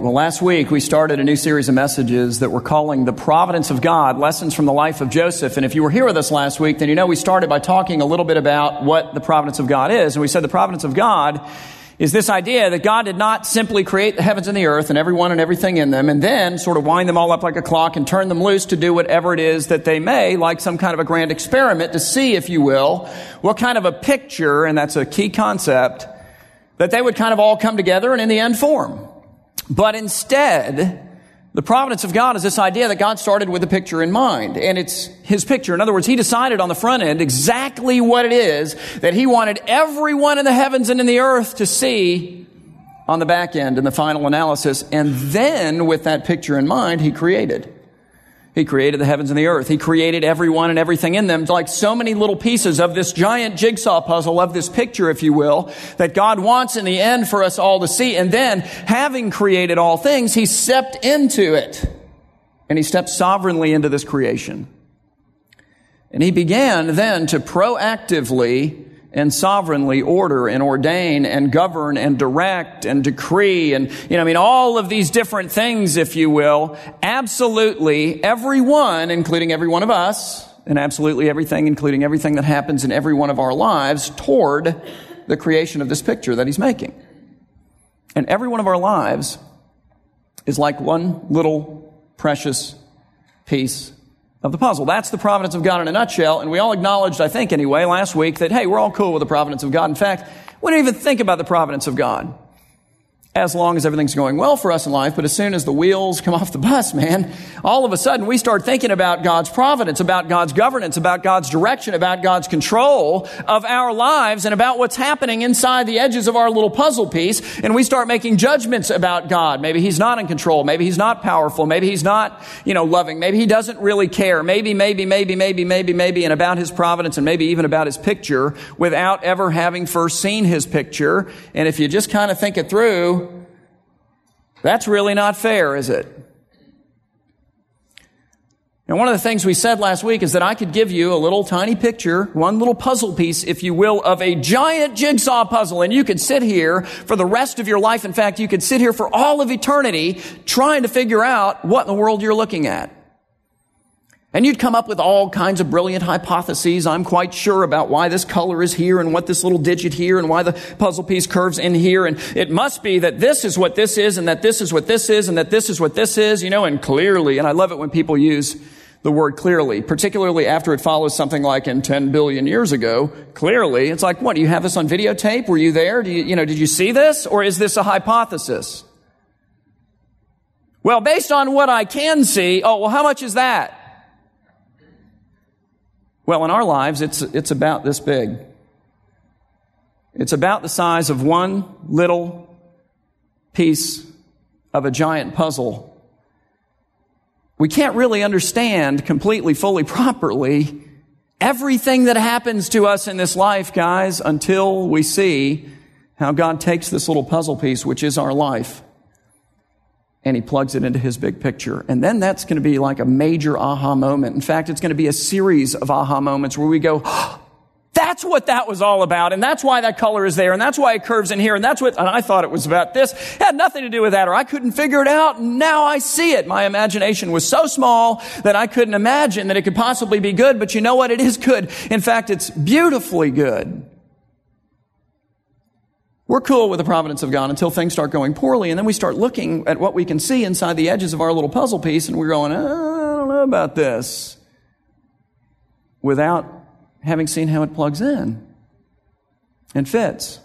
Well, last week we started a new series of messages that we're calling The Providence of God Lessons from the Life of Joseph. And if you were here with us last week, then you know we started by talking a little bit about what the providence of God is. And we said the providence of God is this idea that God did not simply create the heavens and the earth and everyone and everything in them and then sort of wind them all up like a clock and turn them loose to do whatever it is that they may, like some kind of a grand experiment to see, if you will, what kind of a picture, and that's a key concept, that they would kind of all come together and in the end form. But instead, the providence of God is this idea that God started with a picture in mind, and it's His picture. In other words, He decided on the front end exactly what it is that He wanted everyone in the heavens and in the earth to see on the back end in the final analysis, and then with that picture in mind, He created. He created the heavens and the earth. He created everyone and everything in them, like so many little pieces of this giant jigsaw puzzle of this picture, if you will, that God wants in the end for us all to see. And then, having created all things, He stepped into it. And He stepped sovereignly into this creation. And He began then to proactively and sovereignly order and ordain and govern and direct and decree and, you know, I mean, all of these different things, if you will, absolutely everyone, including every one of us, and absolutely everything, including everything that happens in every one of our lives, toward the creation of this picture that he's making. And every one of our lives is like one little precious piece of the puzzle. That's the providence of God in a nutshell. And we all acknowledged, I think anyway, last week that, hey, we're all cool with the providence of God. In fact, we don't even think about the providence of God as long as everything's going well for us in life. But as soon as the wheels come off the bus, man, all of a sudden we start thinking about God's providence, about God's governance, about God's direction, about God's control of our lives and about what's happening inside the edges of our little puzzle piece. And we start making judgments about God. Maybe He's not in control. Maybe He's not powerful. Maybe He's not, you know, loving. Maybe He doesn't really care. Maybe, maybe, maybe, maybe, maybe, maybe, and about His providence and maybe even about His picture without ever having first seen His picture. And if you just kind of think it through, that's really not fair, is it? And one of the things we said last week is that I could give you a little tiny picture, one little puzzle piece, if you will, of a giant jigsaw puzzle. And you could sit here for the rest of your life. In fact, you could sit here for all of eternity trying to figure out what in the world you're looking at. And you'd come up with all kinds of brilliant hypotheses, I'm quite sure, about why this color is here and what this little digit here and why the puzzle piece curves in here. And it must be that this is what this is and that this is what this is and that this is what this is, you know, and clearly. And I love it when people use the word clearly, particularly after it follows something like in 10 billion years ago. Clearly, it's like, what, do you have this on videotape? Were you there? Do you, you know, did you see this? Or is this a hypothesis? Well, based on what I can see, oh, well, how much is that? Well, in our lives, it's, it's about this big. It's about the size of one little piece of a giant puzzle. We can't really understand completely, fully, properly everything that happens to us in this life, guys, until we see how God takes this little puzzle piece, which is our life, and he plugs it into his big picture. And then that's going to be like a major aha moment. In fact, it's going to be a series of aha moments where we go, oh, that's what that was all about. And that's why that color is there. And that's why it curves in here. And that's what, and I thought it was about this. It had nothing to do with that or I couldn't figure it out. And now I see it. My imagination was so small that I couldn't imagine that it could possibly be good. But you know what? It is good. In fact, it's beautifully good. We're cool with the providence of God until things start going poorly, and then we start looking at what we can see inside the edges of our little puzzle piece, and we're going, I don't know about this, without having seen how it plugs in and fits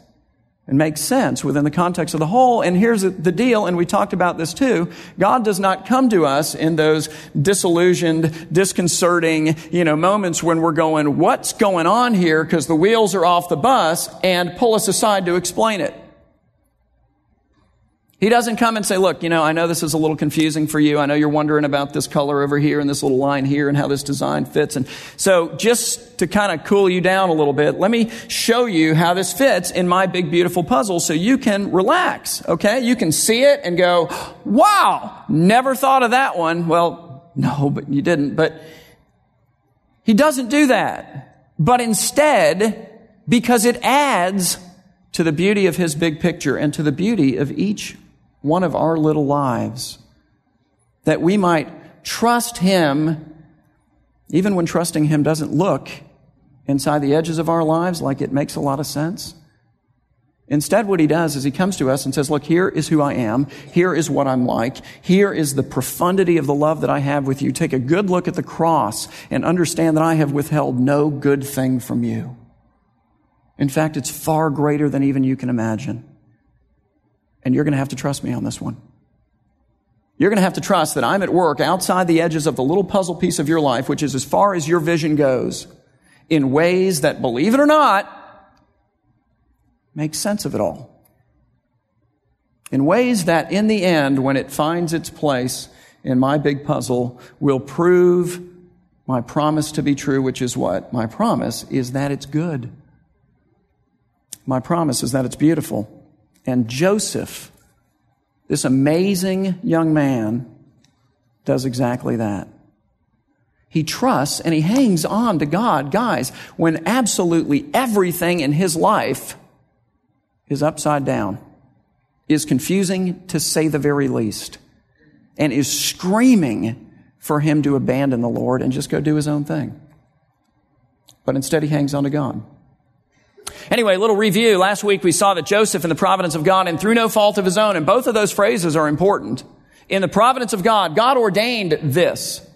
and makes sense within the context of the whole. And here's the deal, and we talked about this too. God does not come to us in those disillusioned, disconcerting, you know, moments when we're going, what's going on here? Because the wheels are off the bus and pull us aside to explain it. He doesn't come and say, look, you know, I know this is a little confusing for you. I know you're wondering about this color over here and this little line here and how this design fits. And so just to kind of cool you down a little bit, let me show you how this fits in my big, beautiful puzzle so you can relax. Okay. You can see it and go, wow, never thought of that one. Well, no, but you didn't. But he doesn't do that. But instead, because it adds to the beauty of his big picture and to the beauty of each one of our little lives, that we might trust Him even when trusting Him doesn't look inside the edges of our lives like it makes a lot of sense. Instead, what he does is he comes to us and says, Look, here is who I am. Here is what I'm like. Here is the profundity of the love that I have with you. Take a good look at the cross and understand that I have withheld no good thing from you. In fact, it's far greater than even you can imagine. And you're going to have to trust me on this one. You're going to have to trust that I'm at work outside the edges of the little puzzle piece of your life, which is as far as your vision goes, in ways that, believe it or not, make sense of it all. In ways that, in the end, when it finds its place in my big puzzle, will prove my promise to be true, which is what? My promise is that it's good. My promise is that it's beautiful. And Joseph, this amazing young man, does exactly that. He trusts and he hangs on to God, guys, when absolutely everything in his life is upside down, is confusing to say the very least, and is screaming for him to abandon the Lord and just go do his own thing. But instead, he hangs on to God. Anyway, a little review. Last week we saw that Joseph in the providence of God and through no fault of his own, and both of those phrases are important. In the providence of God, God ordained this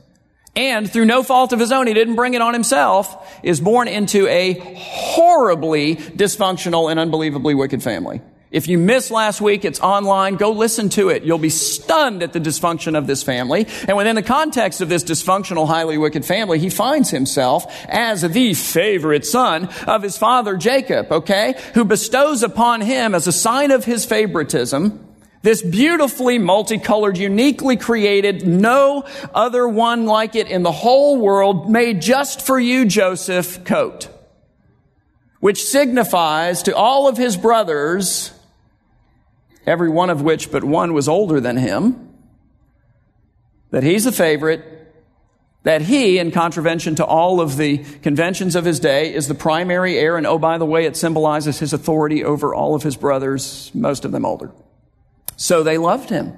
and through no fault of his own, he didn't bring it on himself, is born into a horribly dysfunctional and unbelievably wicked family. If you missed last week, it's online. Go listen to it. You'll be stunned at the dysfunction of this family. And within the context of this dysfunctional, highly wicked family, he finds himself as the favorite son of his father Jacob, okay? Who bestows upon him as a sign of his favoritism this beautifully multicolored, uniquely created, no other one like it in the whole world, made just for you, Joseph, coat. Which signifies to all of his brothers, every one of which but one was older than him, that he's the favorite, that he, in contravention to all of the conventions of his day, is the primary heir, and oh, by the way, it symbolizes his authority over all of his brothers, most of them older. So they loved him.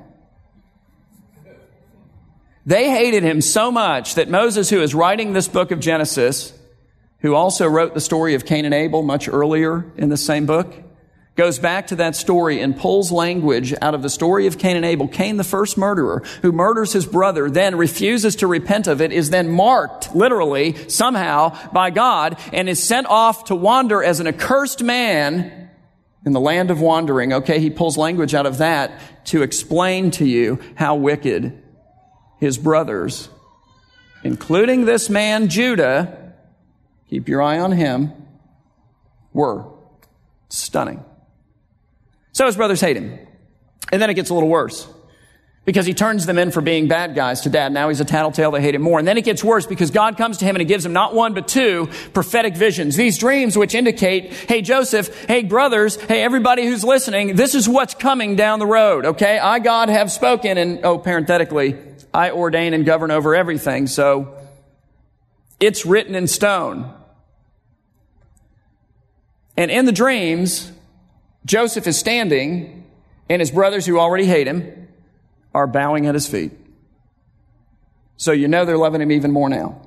They hated him so much that Moses, who is writing this book of Genesis, who also wrote the story of Cain and Abel much earlier in the same book, goes back to that story and pulls language out of the story of Cain and Abel. Cain, the first murderer, who murders his brother, then refuses to repent of it, is then marked, literally, somehow, by God, and is sent off to wander as an accursed man in the land of wandering, okay, he pulls language out of that to explain to you how wicked his brothers, including this man Judah, keep your eye on him, were. Stunning. So his brothers hate him. And then it gets a little worse because he turns them in for being bad guys to dad. Now he's a tattletale. They hate him more. And then it gets worse because God comes to him and he gives him not one, but two prophetic visions. These dreams which indicate, hey, Joseph, hey, brothers, hey, everybody who's listening, this is what's coming down the road. Okay. I, God, have spoken and, oh, parenthetically, I ordain and govern over everything. So it's written in stone. And in the dreams, Joseph is standing and his brothers who already hate him are bowing at his feet. So you know they're loving him even more now.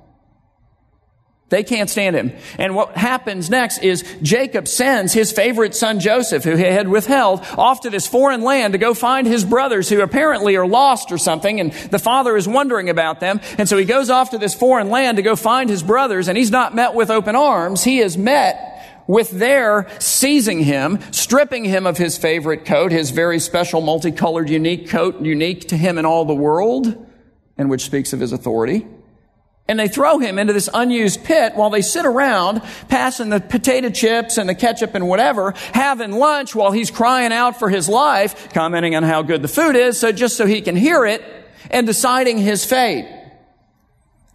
They can't stand him. And what happens next is Jacob sends his favorite son Joseph, who he had withheld, off to this foreign land to go find his brothers who apparently are lost or something. And the father is wondering about them. And so he goes off to this foreign land to go find his brothers. And he's not met with open arms. He is met with their seizing him, stripping him of his favorite coat, his very special multicolored unique coat, unique to him in all the world, and which speaks of his authority. And they throw him into this unused pit while they sit around passing the potato chips and the ketchup and whatever, having lunch while he's crying out for his life, commenting on how good the food is, so just so he can hear it, and deciding his fate.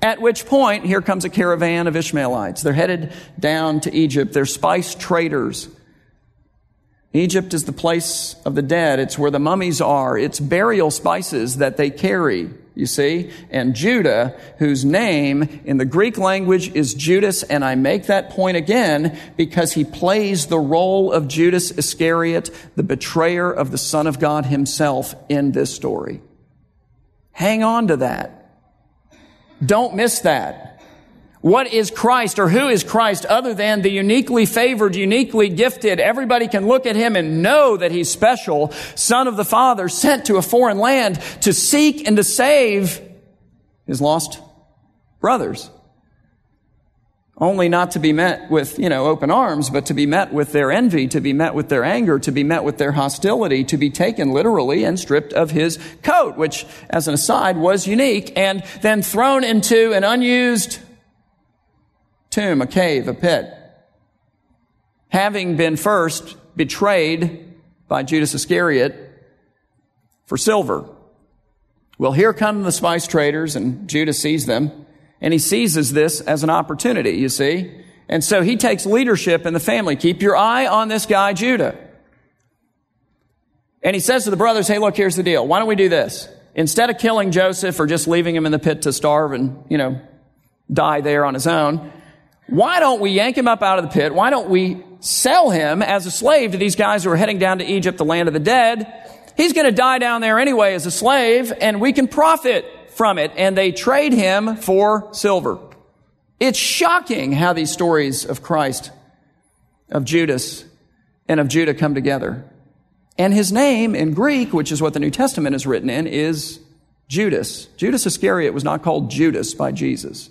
At which point, here comes a caravan of Ishmaelites. They're headed down to Egypt. They're spice traders. Egypt is the place of the dead. It's where the mummies are. It's burial spices that they carry, you see. And Judah, whose name in the Greek language is Judas, and I make that point again because he plays the role of Judas Iscariot, the betrayer of the Son of God himself in this story. Hang on to that. Don't miss that. What is Christ or who is Christ other than the uniquely favored, uniquely gifted? Everybody can look at him and know that he's special. Son of the Father sent to a foreign land to seek and to save his lost brothers. Only not to be met with, you know, open arms, but to be met with their envy, to be met with their anger, to be met with their hostility, to be taken literally and stripped of his coat, which, as an aside, was unique, and then thrown into an unused tomb, a cave, a pit. Having been first betrayed by Judas Iscariot for silver. Well, here come the spice traders, and Judas sees them, and he seizes this as an opportunity, you see. And so he takes leadership in the family. Keep your eye on this guy, Judah. And he says to the brothers, hey, look, here's the deal. Why don't we do this? Instead of killing Joseph or just leaving him in the pit to starve and, you know, die there on his own, why don't we yank him up out of the pit? Why don't we sell him as a slave to these guys who are heading down to Egypt, the land of the dead? He's going to die down there anyway as a slave, and we can profit from it. And they trade him for silver. It's shocking how these stories of Christ, of Judas, and of Judah come together. And his name in Greek, which is what the New Testament is written in, is Judas. Judas Iscariot was not called Judas by Jesus.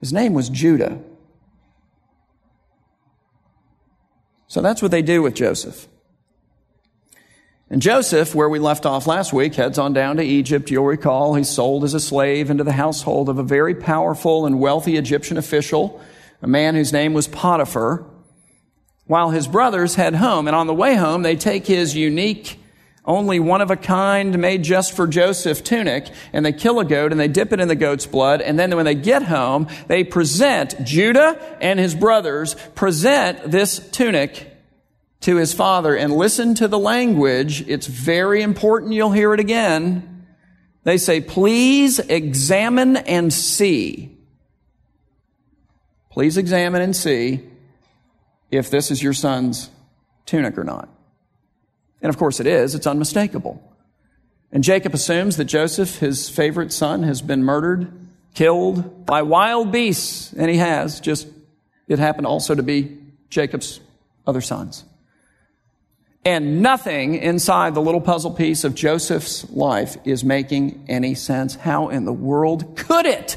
His name was Judah. So that's what they do with Joseph. And Joseph, where we left off last week, heads on down to Egypt. You'll recall he's sold as a slave into the household of a very powerful and wealthy Egyptian official, a man whose name was Potiphar, while his brothers head home. And on the way home, they take his unique only one of a kind made just for Joseph tunic, and they kill a goat and they dip it in the goat's blood, and then when they get home, they present, Judah and his brothers present this tunic to his father, and listen to the language. It's very important you'll hear it again. They say, please examine and see. Please examine and see if this is your son's tunic or not. And of course it is, it's unmistakable. And Jacob assumes that Joseph, his favorite son, has been murdered, killed by wild beasts, and he has, just it happened also to be Jacob's other sons. And nothing inside the little puzzle piece of Joseph's life is making any sense. How in the world could it?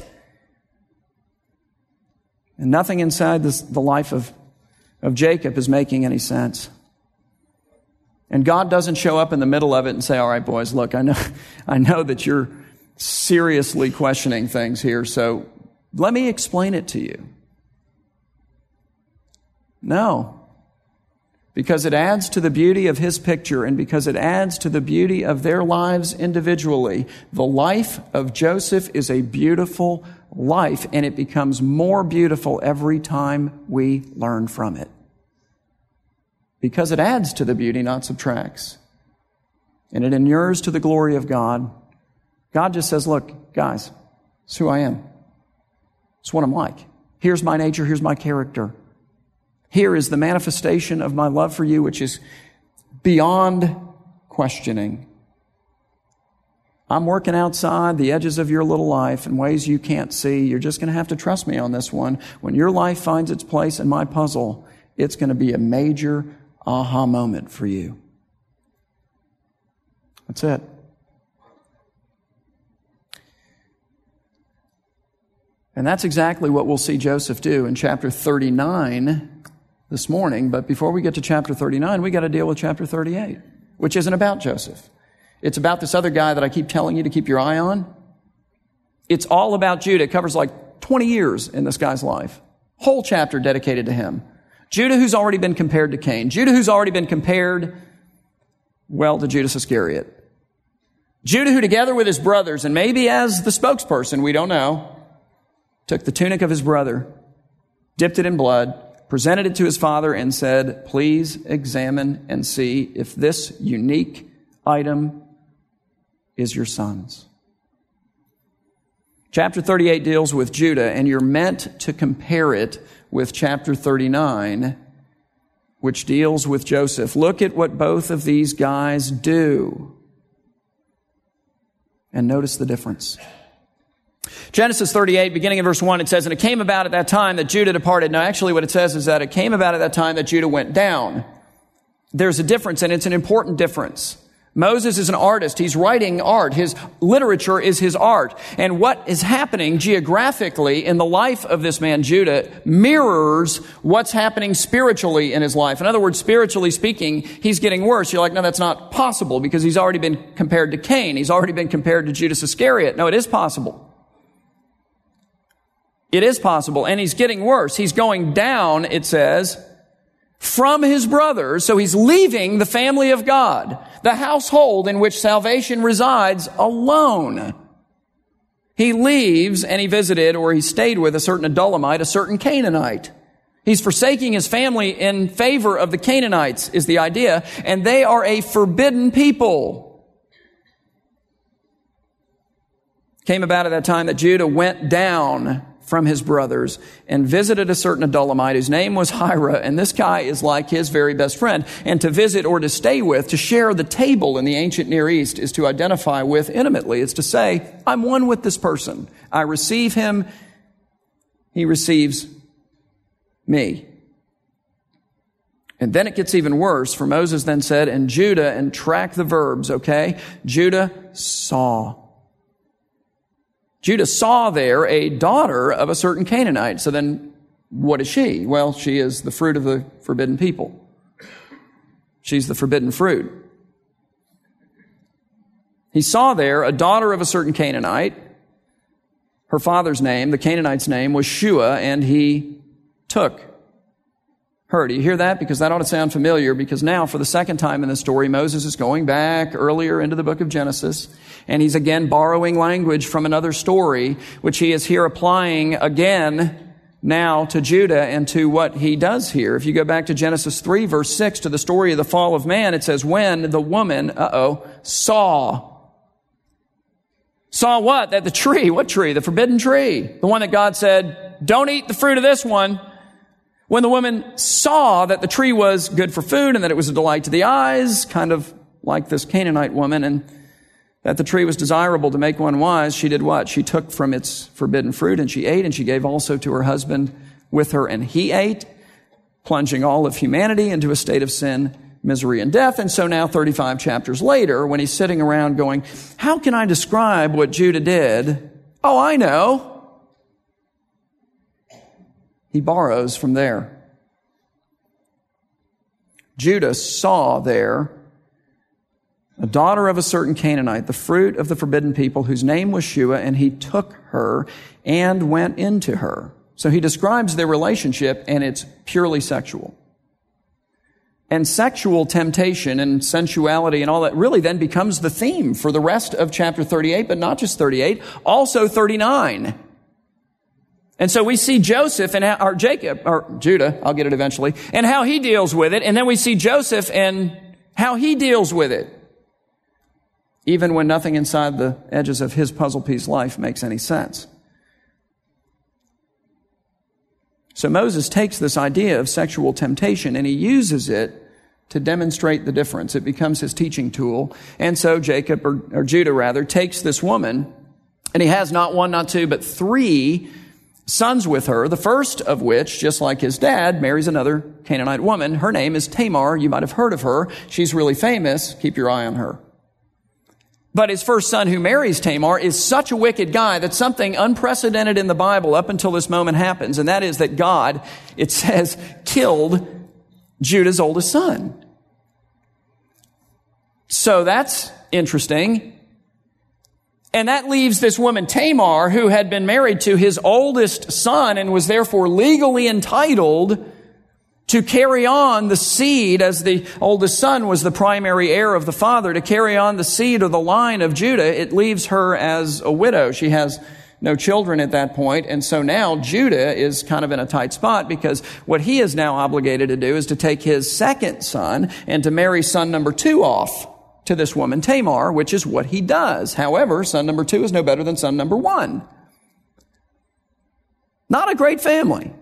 And nothing inside this, the life of, of Jacob is making any sense. And God doesn't show up in the middle of it and say, all right, boys, look, I know, I know that you're seriously questioning things here, so let me explain it to you. No. Because it adds to the beauty of his picture and because it adds to the beauty of their lives individually. The life of Joseph is a beautiful life and it becomes more beautiful every time we learn from it because it adds to the beauty, not subtracts. And it inures to the glory of God. God just says, look, guys, it's who I am. It's what I'm like. Here's my nature. Here's my character. Here is the manifestation of my love for you, which is beyond questioning. I'm working outside the edges of your little life in ways you can't see. You're just going to have to trust me on this one. When your life finds its place in my puzzle, it's going to be a major aha moment for you. That's it. And that's exactly what we'll see Joseph do in chapter 39 this morning. But before we get to chapter 39, we got to deal with chapter 38, which isn't about Joseph. It's about this other guy that I keep telling you to keep your eye on. It's all about Judah. It covers like 20 years in this guy's life. Whole chapter dedicated to him. Judah, who's already been compared to Cain. Judah, who's already been compared, well, to Judas Iscariot. Judah, who together with his brothers, and maybe as the spokesperson, we don't know, took the tunic of his brother, dipped it in blood, presented it to his father, and said, Please examine and see if this unique item is your son's. Chapter 38 deals with Judah, and you're meant to compare it with chapter 39, which deals with Joseph. Look at what both of these guys do. And notice the difference. Genesis 38, beginning in verse 1, it says, And it came about at that time that Judah departed. Now, actually, what it says is that it came about at that time that Judah went down. There's a difference, and it's an important difference. Moses is an artist. He's writing art. His literature is his art. And what is happening geographically in the life of this man, Judah, mirrors what's happening spiritually in his life. In other words, spiritually speaking, he's getting worse. You're like, no, that's not possible because he's already been compared to Cain. He's already been compared to Judas Iscariot. No, it is possible. It is possible. And he's getting worse. He's going down, it says, from his brothers. So he's leaving the family of God, the household in which salvation resides alone. He leaves and he visited or he stayed with a certain Adullamite, a certain Canaanite. He's forsaking his family in favor of the Canaanites is the idea, and they are a forbidden people. Came about at that time that Judah went down from his brothers and visited a certain Adullamite whose name was Hira, and this guy is like his very best friend. And to visit or to stay with, to share the table in the ancient Near East is to identify with intimately. It's to say, I'm one with this person. I receive him. He receives me. And then it gets even worse, for Moses then said, and Judah, and track the verbs, okay? Judah saw Judah saw there a daughter of a certain Canaanite. So then, what is she? Well, she is the fruit of the forbidden people. She's the forbidden fruit. He saw there a daughter of a certain Canaanite. Her father's name, the Canaanite's name, was Shua, and he took her. Do you hear that? Because that ought to sound familiar because now for the second time in the story, Moses is going back earlier into the book of Genesis and he's again borrowing language from another story, which he is here applying again now to Judah and to what he does here. If you go back to Genesis 3 verse 6 to the story of the fall of man, it says, when the woman, uh-oh, saw Saw what? That the tree, what tree? The forbidden tree. The one that God said, don't eat the fruit of this one. When the woman saw that the tree was good for food and that it was a delight to the eyes, kind of like this Canaanite woman, and that the tree was desirable to make one wise, she did what? She took from its forbidden fruit and she ate, and she gave also to her husband with her, and he ate, plunging all of humanity into a state of sin, misery, and death. And so now, 35 chapters later, when he's sitting around going, How can I describe what Judah did? Oh, I know. He borrows from there. Judah saw there a daughter of a certain Canaanite, the fruit of the forbidden people, whose name was Shua, and he took her and went into her. So he describes their relationship, and it's purely sexual. And sexual temptation and sensuality and all that really then becomes the theme for the rest of chapter 38, but not just 38, also 39. And so we see Joseph and how, or Jacob, or Judah, I'll get it eventually, and how he deals with it. And then we see Joseph and how he deals with it. Even when nothing inside the edges of his puzzle piece life makes any sense. So Moses takes this idea of sexual temptation and he uses it to demonstrate the difference. It becomes his teaching tool. And so Jacob, or, or Judah rather, takes this woman and he has not one, not two, but three sons with her, the first of which, just like his dad, marries another Canaanite woman. Her name is Tamar. You might have heard of her. She's really famous. Keep your eye on her. But his first son who marries Tamar is such a wicked guy that something unprecedented in the Bible up until this moment happens, and that is that God, it says, killed Judah's oldest son. So that's interesting. And that leaves this woman, Tamar, who had been married to his oldest son and was therefore legally entitled to carry on the seed as the oldest son was the primary heir of the father, to carry on the seed of the line of Judah. It leaves her as a widow. She has no children at that point, and so now Judah is kind of in a tight spot because what he is now obligated to do is to take his second son and to marry son number two off to this woman Tamar, which is what he does. However, son number two is no better than son number one. Not a great family.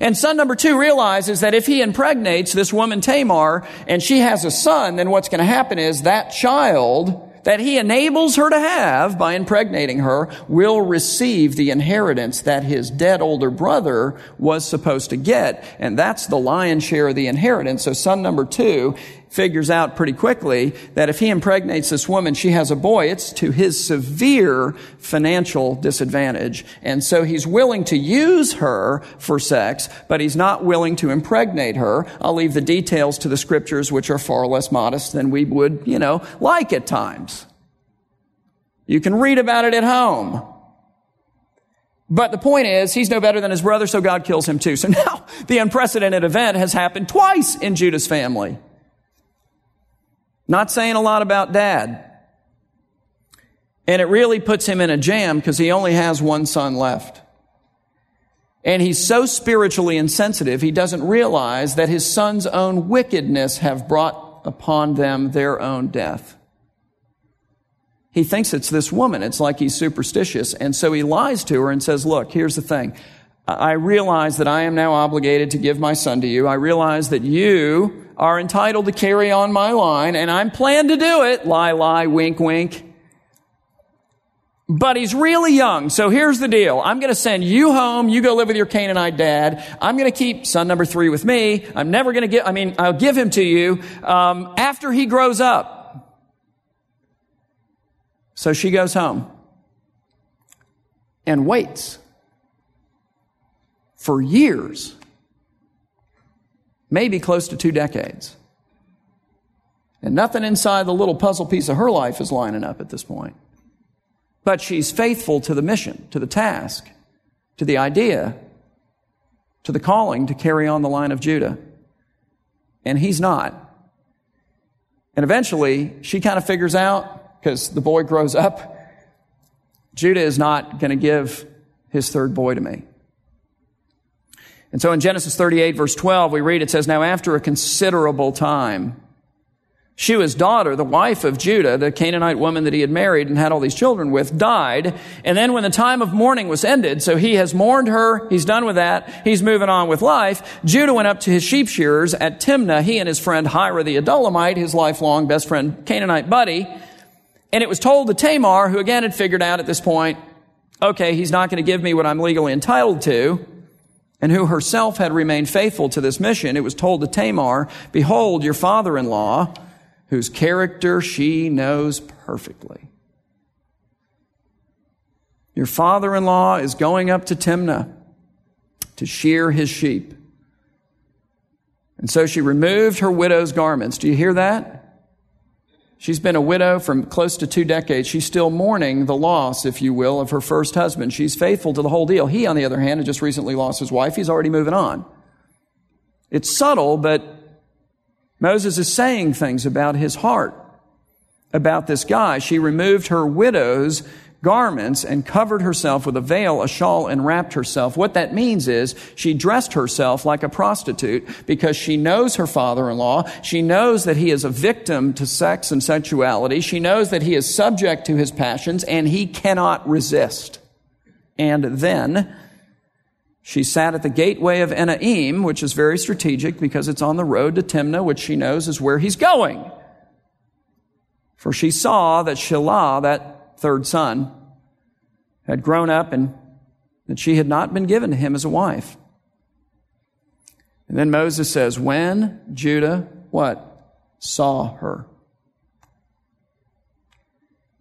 And son number two realizes that if he impregnates this woman Tamar and she has a son, then what's going to happen is that child that he enables her to have by impregnating her will receive the inheritance that his dead older brother was supposed to get. And that's the lion's share of the inheritance. So son number two figures out pretty quickly that if he impregnates this woman, she has a boy, it's to his severe financial disadvantage. And so he's willing to use her for sex, but he's not willing to impregnate her. I'll leave the details to the scriptures, which are far less modest than we would, you know, like at times. You can read about it at home. But the point is, he's no better than his brother, so God kills him too. So now the unprecedented event has happened twice in Judah's family. Not saying a lot about dad. And it really puts him in a jam because he only has one son left. And he's so spiritually insensitive, he doesn't realize that his son's own wickedness have brought upon them their own death. He thinks it's this woman. It's like he's superstitious. And so he lies to her and says, look, here's the thing. I realize that I am now obligated to give my son to you. I realize that you are entitled to carry on my line, and I'm planned to do it. Lie, lie, wink, wink. But he's really young, so here's the deal. I'm going to send you home. You go live with your Canaanite dad. I'm going to keep son number three with me. I'm never going to get, I mean, I'll give him to you um, after he grows up. So she goes home and waits for years maybe close to two decades. And nothing inside the little puzzle piece of her life is lining up at this point. But she's faithful to the mission, to the task, to the idea, to the calling to carry on the line of Judah. And he's not. And eventually, she kind of figures out, because the boy grows up, Judah is not going to give his third boy to me. And so in Genesis 38 verse 12, we read, it says, Now after a considerable time, Shua's daughter, the wife of Judah, the Canaanite woman that he had married and had all these children with, died. And then when the time of mourning was ended, so he has mourned her, he's done with that, he's moving on with life, Judah went up to his sheep shearers at Timnah, he and his friend Hira the Adullamite, his lifelong best friend Canaanite buddy. And it was told to Tamar, who again had figured out at this point, okay, he's not going to give me what I'm legally entitled to and who herself had remained faithful to this mission, it was told to Tamar, Behold, your father in law, whose character she knows perfectly. Your father in law is going up to Timnah to shear his sheep. And so she removed her widow's garments. Do you hear that? She's been a widow for close to two decades. She's still mourning the loss, if you will, of her first husband. She's faithful to the whole deal. He, on the other hand, had just recently lost his wife. He's already moving on. It's subtle, but Moses is saying things about his heart, about this guy. She removed her widow's garments and covered herself with a veil, a shawl, and wrapped herself. What that means is she dressed herself like a prostitute because she knows her father-in-law. She knows that he is a victim to sex and sensuality. She knows that he is subject to his passions and he cannot resist. And then she sat at the gateway of Enaim, which is very strategic because it's on the road to Timnah, which she knows is where he's going. For she saw that Shelah, that third son, had grown up and that she had not been given to him as a wife. And then Moses says, when Judah, what? Saw her.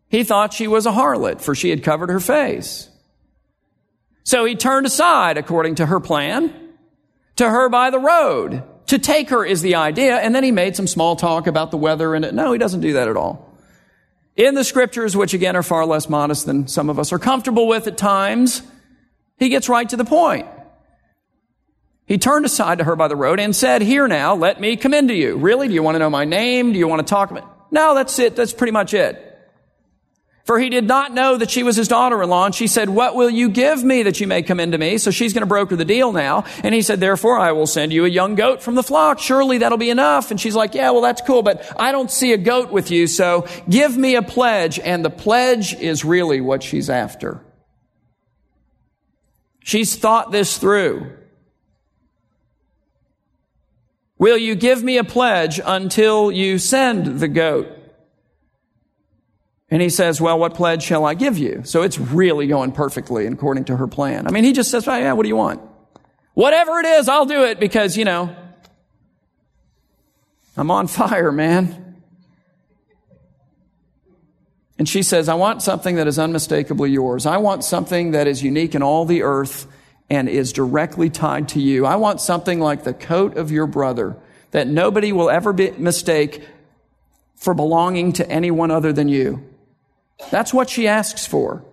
He thought she was a harlot, for she had covered her face. So he turned aside, according to her plan, to her by the road. To take her is the idea, and then he made some small talk about the weather and it. No, he doesn't do that at all in the scriptures, which again are far less modest than some of us are comfortable with at times, he gets right to the point. He turned aside to her by the road and said, Here now, let me come into you. Really? Do you want to know my name? Do you want to talk about? It? No, that's it. That's pretty much it. For he did not know that she was his daughter-in-law. And she said, what will you give me that you may come into me? So she's going to broker the deal now. And he said, therefore I will send you a young goat from the flock. Surely that'll be enough. And she's like, yeah, well, that's cool, but I don't see a goat with you. So give me a pledge. And the pledge is really what she's after. She's thought this through. Will you give me a pledge until you send the goat? And he says, well, what pledge shall I give you? So it's really going perfectly according to her plan. I mean, he just says, oh, yeah, what do you want? Whatever it is, I'll do it because, you know, I'm on fire, man. And she says, I want something that is unmistakably yours. I want something that is unique in all the earth and is directly tied to you. I want something like the coat of your brother that nobody will ever be, mistake for belonging to anyone other than you. That's what she asks for.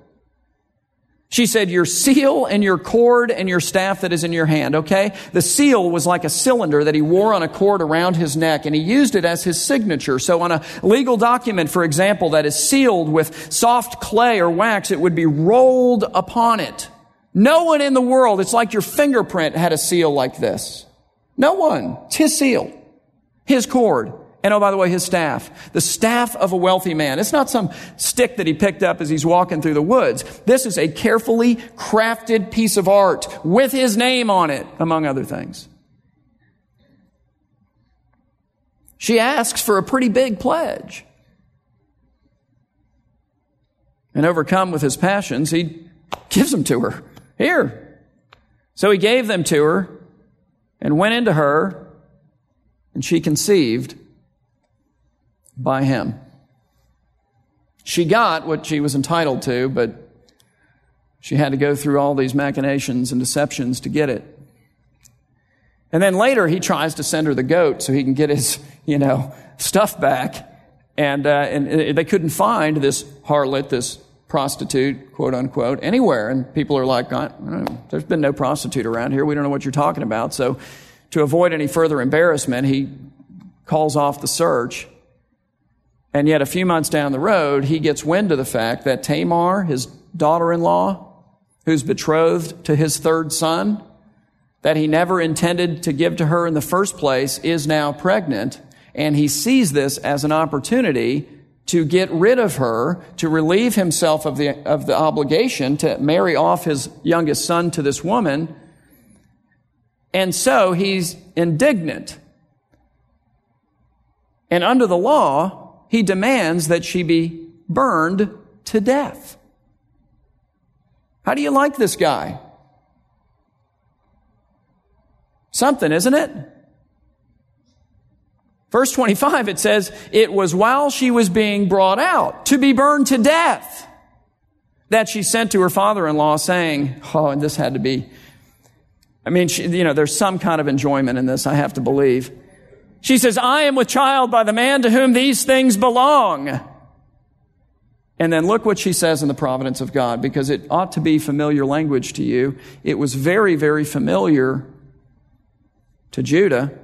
She said, your seal and your cord and your staff that is in your hand, okay? The seal was like a cylinder that he wore on a cord around his neck and he used it as his signature. So on a legal document, for example, that is sealed with soft clay or wax, it would be rolled upon it. No one in the world, it's like your fingerprint had a seal like this. No one. It's his seal. His cord. And oh, by the way, his staff. The staff of a wealthy man. It's not some stick that he picked up as he's walking through the woods. This is a carefully crafted piece of art with his name on it, among other things. She asks for a pretty big pledge. And overcome with his passions, he gives them to her. Here. So he gave them to her and went into her, and she conceived by him. She got what she was entitled to, but she had to go through all these machinations and deceptions to get it. And then later he tries to send her the goat so he can get his, you know, stuff back. And, uh, and they couldn't find this harlot, this prostitute, quote unquote, anywhere. And people are like, there's been no prostitute around here. We don't know what you're talking about. So to avoid any further embarrassment, he calls off the search. And yet, a few months down the road, he gets wind of the fact that Tamar, his daughter in law, who's betrothed to his third son, that he never intended to give to her in the first place, is now pregnant. And he sees this as an opportunity to get rid of her, to relieve himself of the, of the obligation to marry off his youngest son to this woman. And so he's indignant. And under the law, he demands that she be burned to death. How do you like this guy? Something, isn't it? Verse 25, it says, it was while she was being brought out to be burned to death that she sent to her father-in-law saying, oh, and this had to be, I mean, she, you know, there's some kind of enjoyment in this, I have to believe. She says, I am with child by the man to whom these things belong. And then look what she says in the providence of God, because it ought to be familiar language to you. It was very, very familiar to Judah.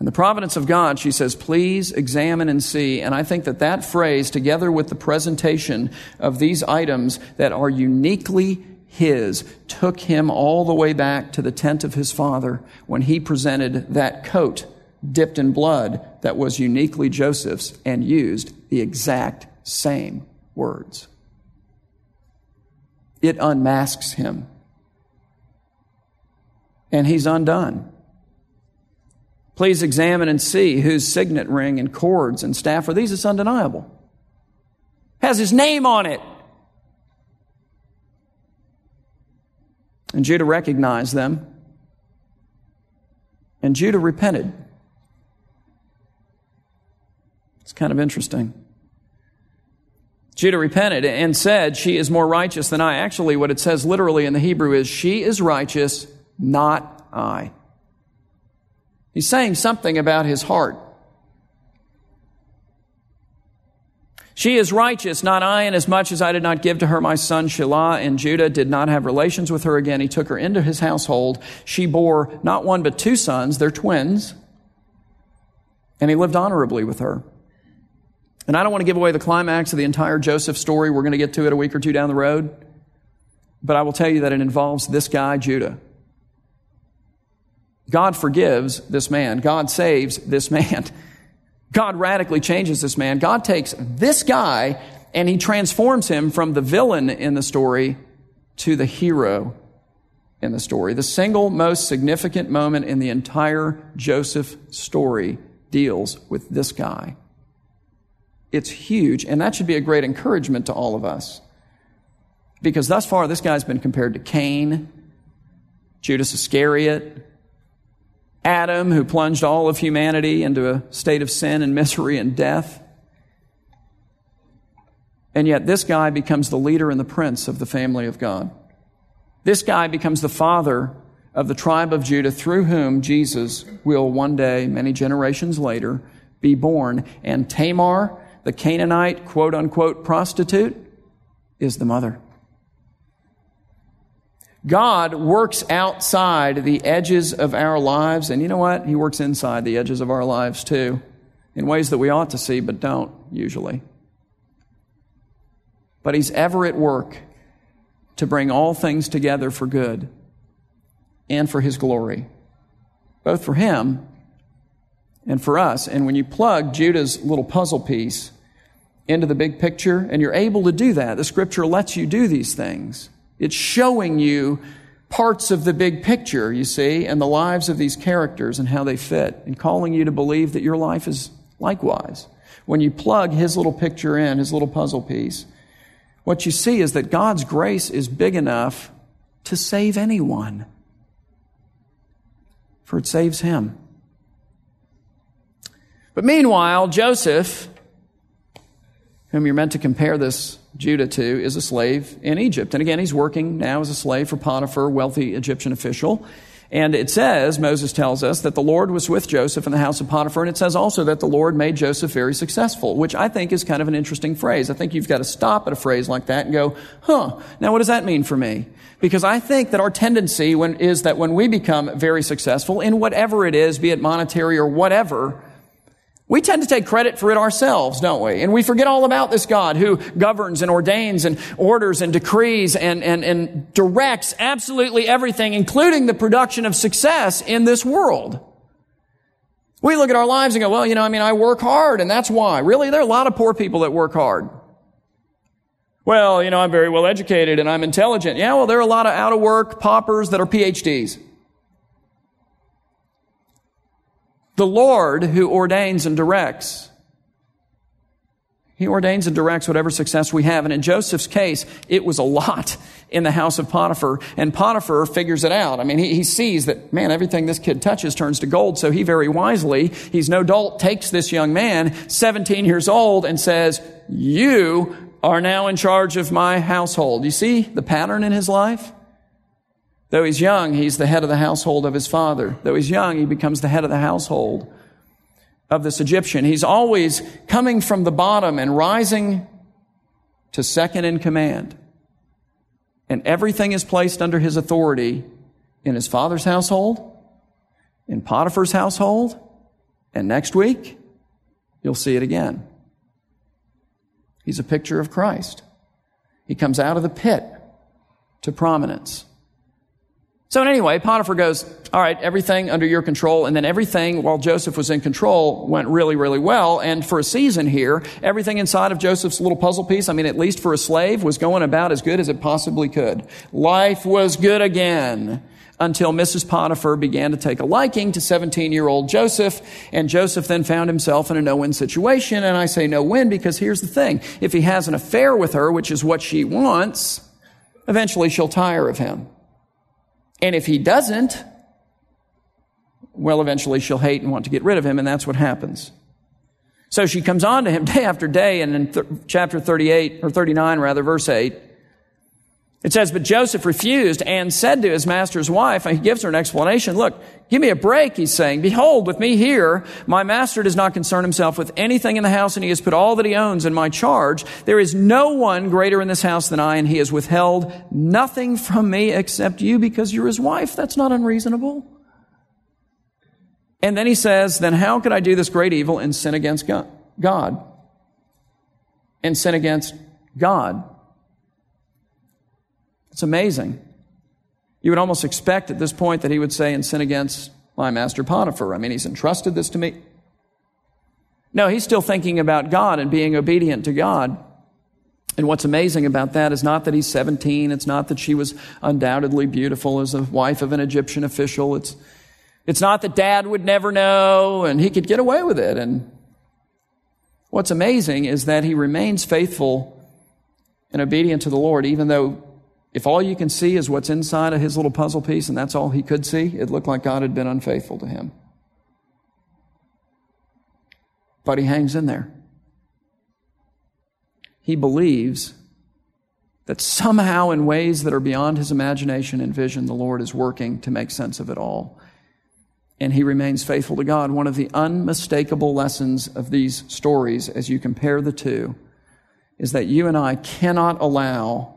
In the providence of God, she says, please examine and see. And I think that that phrase, together with the presentation of these items that are uniquely his took him all the way back to the tent of his father when he presented that coat dipped in blood that was uniquely Joseph's and used the exact same words. It unmasks him. And he's undone. Please examine and see whose signet ring and cords and staff are these. It's undeniable. Has his name on it. And Judah recognized them. And Judah repented. It's kind of interesting. Judah repented and said, She is more righteous than I. Actually, what it says literally in the Hebrew is, She is righteous, not I. He's saying something about his heart. She is righteous, not I, inasmuch as I did not give to her my son Shelah, and Judah did not have relations with her again. He took her into his household. She bore not one but two sons, they're twins, and he lived honorably with her. And I don't want to give away the climax of the entire Joseph story. We're going to get to it a week or two down the road. But I will tell you that it involves this guy, Judah. God forgives this man. God saves this man. God radically changes this man. God takes this guy and he transforms him from the villain in the story to the hero in the story. The single most significant moment in the entire Joseph story deals with this guy. It's huge, and that should be a great encouragement to all of us. Because thus far, this guy's been compared to Cain, Judas Iscariot, Adam, who plunged all of humanity into a state of sin and misery and death. And yet, this guy becomes the leader and the prince of the family of God. This guy becomes the father of the tribe of Judah through whom Jesus will one day, many generations later, be born. And Tamar, the Canaanite quote unquote prostitute, is the mother. God works outside the edges of our lives, and you know what? He works inside the edges of our lives too, in ways that we ought to see but don't usually. But He's ever at work to bring all things together for good and for His glory, both for Him and for us. And when you plug Judah's little puzzle piece into the big picture, and you're able to do that, the scripture lets you do these things it's showing you parts of the big picture, you see, and the lives of these characters and how they fit, and calling you to believe that your life is likewise. When you plug his little picture in, his little puzzle piece, what you see is that God's grace is big enough to save anyone, for it saves him. But meanwhile, Joseph, whom you're meant to compare this Judah to, is a slave in Egypt. And again, he's working now as a slave for Potiphar, wealthy Egyptian official. And it says, Moses tells us, that the Lord was with Joseph in the house of Potiphar. And it says also that the Lord made Joseph very successful, which I think is kind of an interesting phrase. I think you've got to stop at a phrase like that and go, huh, now what does that mean for me? Because I think that our tendency when, is that when we become very successful in whatever it is, be it monetary or whatever, we tend to take credit for it ourselves, don't we? And we forget all about this God who governs and ordains and orders and decrees and, and, and directs absolutely everything, including the production of success in this world. We look at our lives and go, well, you know, I mean, I work hard and that's why. Really? There are a lot of poor people that work hard. Well, you know, I'm very well educated and I'm intelligent. Yeah, well, there are a lot of out of work paupers that are PhDs. The Lord who ordains and directs. He ordains and directs whatever success we have. And in Joseph's case, it was a lot in the house of Potiphar. And Potiphar figures it out. I mean, he, he, sees that, man, everything this kid touches turns to gold. So he very wisely, he's no dolt, takes this young man, 17 years old, and says, you are now in charge of my household. You see the pattern in his life? Though he's young, he's the head of the household of his father. Though he's young, he becomes the head of the household of this Egyptian. He's always coming from the bottom and rising to second in command. And everything is placed under his authority in his father's household, in Potiphar's household, and next week, you'll see it again. He's a picture of Christ. He comes out of the pit to prominence. So anyway, Potiphar goes, all right, everything under your control. And then everything while Joseph was in control went really, really well. And for a season here, everything inside of Joseph's little puzzle piece, I mean, at least for a slave, was going about as good as it possibly could. Life was good again until Mrs. Potiphar began to take a liking to 17 year old Joseph. And Joseph then found himself in a no win situation. And I say no win because here's the thing. If he has an affair with her, which is what she wants, eventually she'll tire of him. And if he doesn't, well, eventually she'll hate and want to get rid of him, and that's what happens. So she comes on to him day after day, and in th- chapter 38, or 39 rather, verse 8, it says, But Joseph refused and said to his master's wife, and he gives her an explanation. Look, give me a break, he's saying. Behold, with me here, my master does not concern himself with anything in the house, and he has put all that he owns in my charge. There is no one greater in this house than I, and he has withheld nothing from me except you because you're his wife. That's not unreasonable. And then he says, Then how could I do this great evil and sin against God? and sin against God. It's amazing. You would almost expect at this point that he would say, and sin against my master Potiphar. I mean, he's entrusted this to me. No, he's still thinking about God and being obedient to God. And what's amazing about that is not that he's 17. It's not that she was undoubtedly beautiful as a wife of an Egyptian official. It's, it's not that dad would never know and he could get away with it. And what's amazing is that he remains faithful and obedient to the Lord, even though if all you can see is what's inside of his little puzzle piece and that's all he could see, it looked like God had been unfaithful to him. But he hangs in there. He believes that somehow, in ways that are beyond his imagination and vision, the Lord is working to make sense of it all. And he remains faithful to God. One of the unmistakable lessons of these stories, as you compare the two, is that you and I cannot allow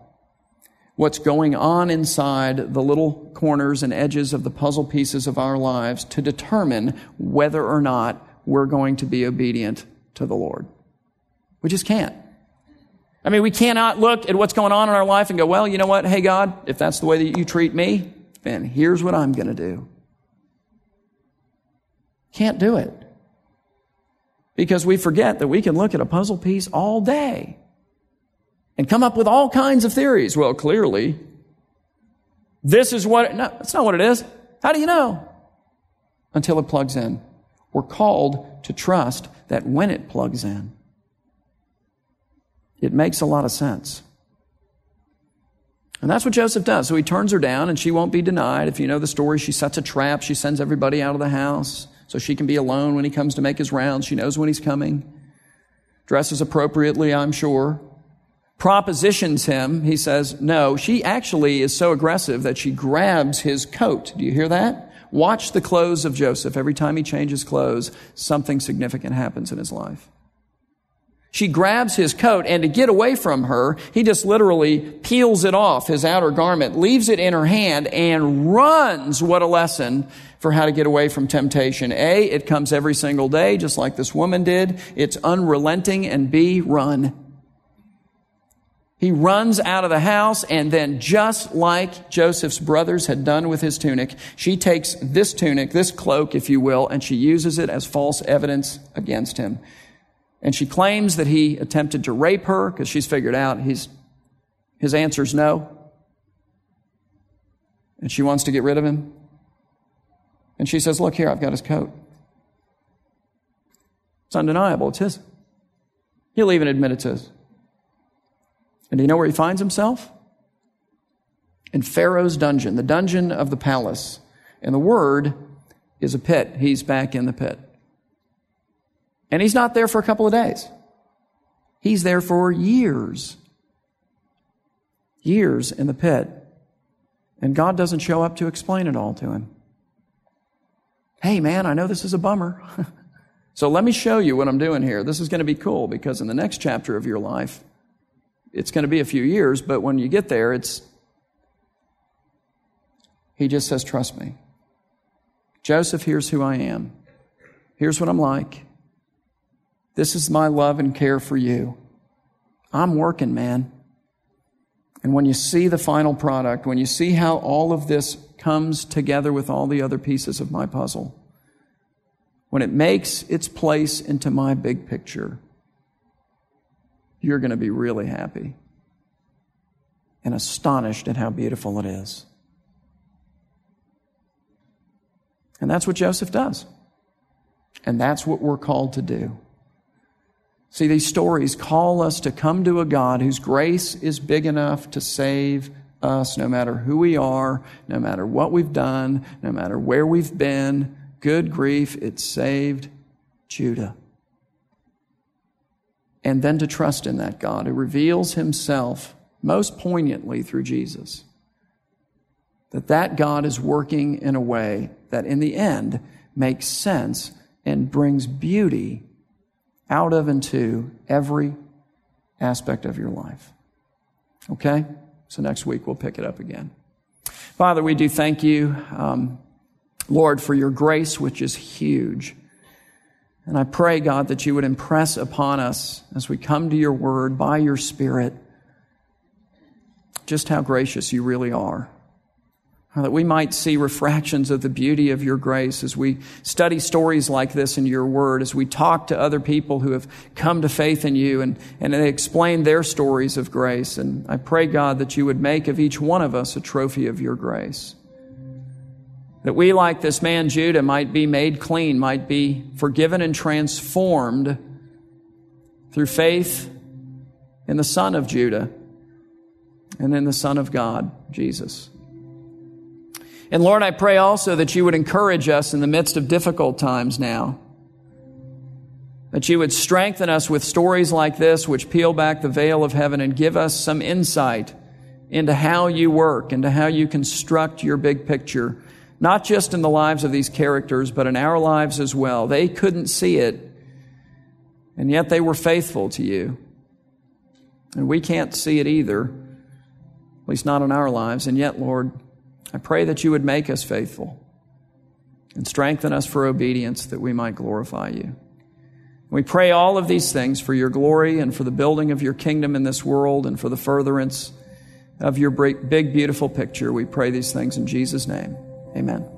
what's going on inside the little corners and edges of the puzzle pieces of our lives to determine whether or not we're going to be obedient to the Lord. We just can't. I mean, we cannot look at what's going on in our life and go, well, you know what? Hey, God, if that's the way that you treat me, then here's what I'm going to do. Can't do it. Because we forget that we can look at a puzzle piece all day and come up with all kinds of theories. Well, clearly, this is what, no, that's not what it is. How do you know? Until it plugs in. We're called to trust that when it plugs in, it makes a lot of sense. And that's what Joseph does. So he turns her down and she won't be denied. If you know the story, she sets a trap. She sends everybody out of the house so she can be alone when he comes to make his rounds. She knows when he's coming. Dresses appropriately, I'm sure propositions him, he says, no. She actually is so aggressive that she grabs his coat. Do you hear that? Watch the clothes of Joseph. Every time he changes clothes, something significant happens in his life. She grabs his coat, and to get away from her, he just literally peels it off, his outer garment, leaves it in her hand, and runs. What a lesson for how to get away from temptation. A, it comes every single day, just like this woman did. It's unrelenting, and B, run. He runs out of the house, and then, just like Joseph's brothers had done with his tunic, she takes this tunic, this cloak, if you will, and she uses it as false evidence against him. And she claims that he attempted to rape her because she's figured out his, his answer's no. And she wants to get rid of him. And she says, Look here, I've got his coat. It's undeniable, it's his. He'll even admit it's his. And do you know where he finds himself? In Pharaoh's dungeon, the dungeon of the palace. And the word is a pit. He's back in the pit. And he's not there for a couple of days. He's there for years. Years in the pit. And God doesn't show up to explain it all to him. Hey, man, I know this is a bummer. so let me show you what I'm doing here. This is going to be cool because in the next chapter of your life, it's going to be a few years, but when you get there, it's. He just says, Trust me. Joseph, here's who I am. Here's what I'm like. This is my love and care for you. I'm working, man. And when you see the final product, when you see how all of this comes together with all the other pieces of my puzzle, when it makes its place into my big picture, you're going to be really happy and astonished at how beautiful it is. And that's what Joseph does. And that's what we're called to do. See, these stories call us to come to a God whose grace is big enough to save us no matter who we are, no matter what we've done, no matter where we've been. Good grief, it saved Judah and then to trust in that God who reveals himself most poignantly through Jesus. That that God is working in a way that in the end makes sense and brings beauty out of and to every aspect of your life. Okay? So next week we'll pick it up again. Father, we do thank you, um, Lord, for your grace, which is huge. And I pray, God, that you would impress upon us as we come to your word by your Spirit just how gracious you really are. That we might see refractions of the beauty of your grace as we study stories like this in your word, as we talk to other people who have come to faith in you and, and they explain their stories of grace. And I pray, God, that you would make of each one of us a trophy of your grace. That we, like this man Judah, might be made clean, might be forgiven and transformed through faith in the Son of Judah and in the Son of God, Jesus. And Lord, I pray also that you would encourage us in the midst of difficult times now. That you would strengthen us with stories like this, which peel back the veil of heaven and give us some insight into how you work, into how you construct your big picture not just in the lives of these characters, but in our lives as well. They couldn't see it, and yet they were faithful to you. And we can't see it either, at least not in our lives. And yet, Lord, I pray that you would make us faithful and strengthen us for obedience that we might glorify you. We pray all of these things for your glory and for the building of your kingdom in this world and for the furtherance of your big, beautiful picture. We pray these things in Jesus' name. Amen.